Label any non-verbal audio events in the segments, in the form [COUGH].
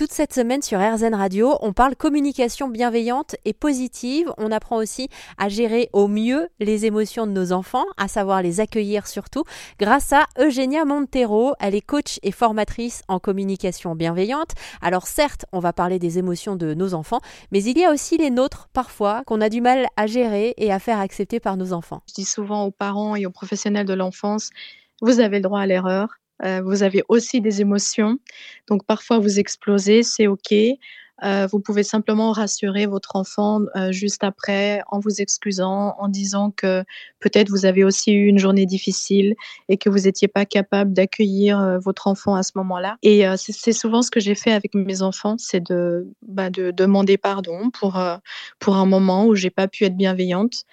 Toute cette semaine sur RZN Radio, on parle communication bienveillante et positive. On apprend aussi à gérer au mieux les émotions de nos enfants, à savoir les accueillir surtout, grâce à Eugenia Montero. Elle est coach et formatrice en communication bienveillante. Alors certes, on va parler des émotions de nos enfants, mais il y a aussi les nôtres parfois qu'on a du mal à gérer et à faire accepter par nos enfants. Je dis souvent aux parents et aux professionnels de l'enfance, vous avez le droit à l'erreur vous avez aussi des émotions. Donc parfois vous explosez, c'est OK. Euh, vous pouvez simplement rassurer votre enfant euh, juste après en vous excusant, en disant que peut-être vous avez aussi eu une journée difficile et que vous n'étiez pas capable d'accueillir votre enfant à ce moment-là. Et c'est souvent ce que j'ai fait avec mes enfants, c'est de, bah, de demander pardon pour, pour un moment où j'ai pas pu être bienveillante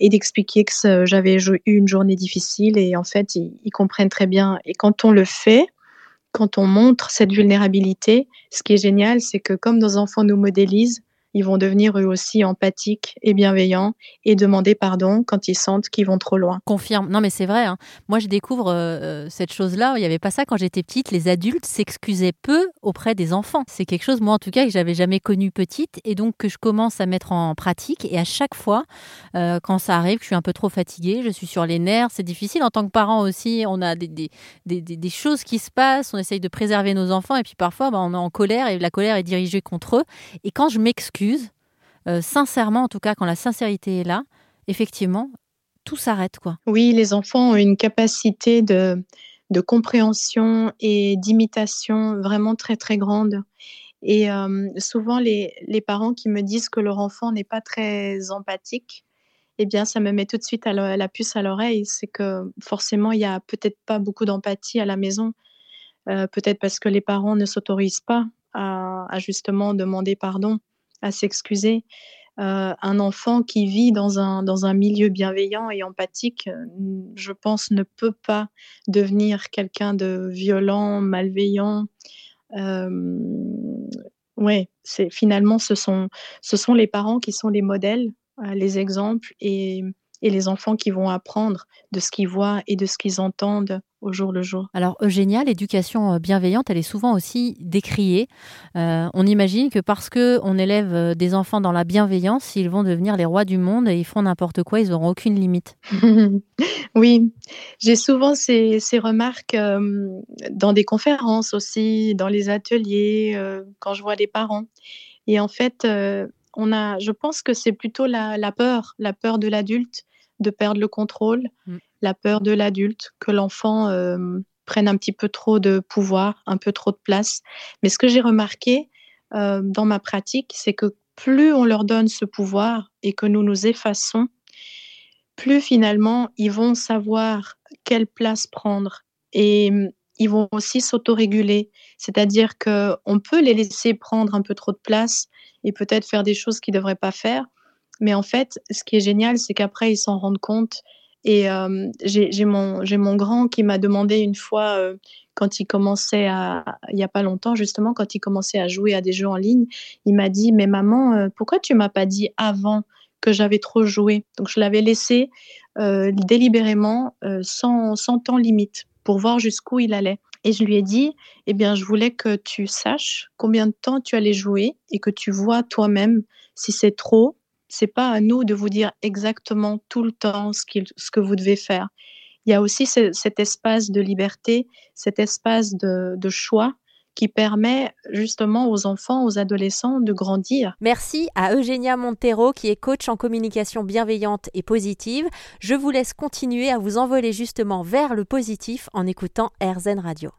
et d'expliquer que j'avais eu une journée difficile et en fait, ils, comprennent très bien. Et quand on le fait, quand on montre cette vulnérabilité, ce qui est génial, c'est que comme nos enfants nous modélisent, ils vont devenir eux aussi empathiques et bienveillants et demander pardon quand ils sentent qu'ils vont trop loin. Confirme. Non, mais c'est vrai. Hein. Moi, je découvre euh, euh, cette chose-là. Il n'y avait pas ça quand j'étais petite. Les adultes s'excusaient peu auprès des enfants. C'est quelque chose, moi en tout cas, que j'avais jamais connu petite et donc que je commence à mettre en pratique. Et à chaque fois, euh, quand ça arrive, que je suis un peu trop fatiguée, je suis sur les nerfs, c'est difficile. En tant que parent aussi, on a des, des, des, des, choses qui se passent. On essaye de préserver nos enfants et puis parfois, bah, on est en colère et la colère est dirigée contre eux. Et quand je m'excuse, euh, sincèrement, en tout cas, quand la sincérité est là, effectivement, tout s'arrête. quoi. Oui, les enfants ont une capacité de, de compréhension et d'imitation vraiment très, très grande. Et euh, souvent, les, les, parents qui me disent que leur enfant n'est pas très empathique, eh bien, ça me met tout de suite la, puce à l'oreille. C'est que forcément, il n'y a peut-être pas beaucoup d'empathie à la maison. Euh, peut-être parce que les parents ne s'autorisent pas à, justement demander pardon à s'excuser. Euh, un enfant qui vit dans un, dans un milieu bienveillant et empathique, euh, je pense, ne peut pas devenir quelqu'un de violent, malveillant. Euh, ouais, c'est finalement ce sont, ce sont les parents qui sont les modèles, les exemples et et les enfants qui vont apprendre de ce qu'ils voient et de ce qu'ils entendent au jour le jour. Alors Eugénia, l'éducation euh, bienveillante, elle est souvent aussi décriée. Euh, on imagine que parce que on élève euh, des enfants dans la bienveillance, ils vont devenir les rois du monde et ils font n'importe quoi, ils n'auront aucune limite. [LAUGHS] oui, j'ai souvent ces, ces remarques dans des conférences aussi, dans les ateliers, quand je vois des parents. Et en fait, on a, je pense que c'est plutôt la, la, peur, la peur de l'adulte de perdre le contrôle, mmh. la peur de l'adulte, que l'enfant euh, prenne un petit peu trop de pouvoir, un peu trop de place. Mais ce que j'ai remarqué euh, dans ma pratique, c'est que plus on leur donne ce pouvoir et que nous nous effaçons, plus finalement ils vont savoir quelle place prendre et mmh, ils vont aussi s'autoréguler. C'est-à-dire qu'on peut les laisser prendre un peu trop de place et peut-être faire des choses qu'ils ne devraient pas faire, mais en fait, ce qui est génial, c'est qu'après, ils s'en rendent compte. Et euh, j'ai mon, grand qui m'a demandé une fois, euh, quand il commençait il n'y a pas longtemps, justement, quand il commençait à jouer à des jeux en ligne, il m'a dit, mais maman, euh, pourquoi tu m'as pas dit avant que j'avais trop joué? Donc je l'avais laissé délibérément, sans, sans temps limite, pour voir jusqu'où il allait. Et je lui ai dit, eh bien, je voulais que tu saches combien de temps tu allais jouer et que tu vois toi-même si c'est trop c'est pas à nous de vous dire exactement tout le temps ce, que vous devez faire. Il y a aussi cet espace de liberté, cet espace de, de choix qui permet justement aux enfants, aux adolescents de grandir. Merci à Eugénia Montero qui est coach en communication bienveillante et positive. Je vous laisse continuer à vous envoler justement vers le positif en écoutant RZN Radio.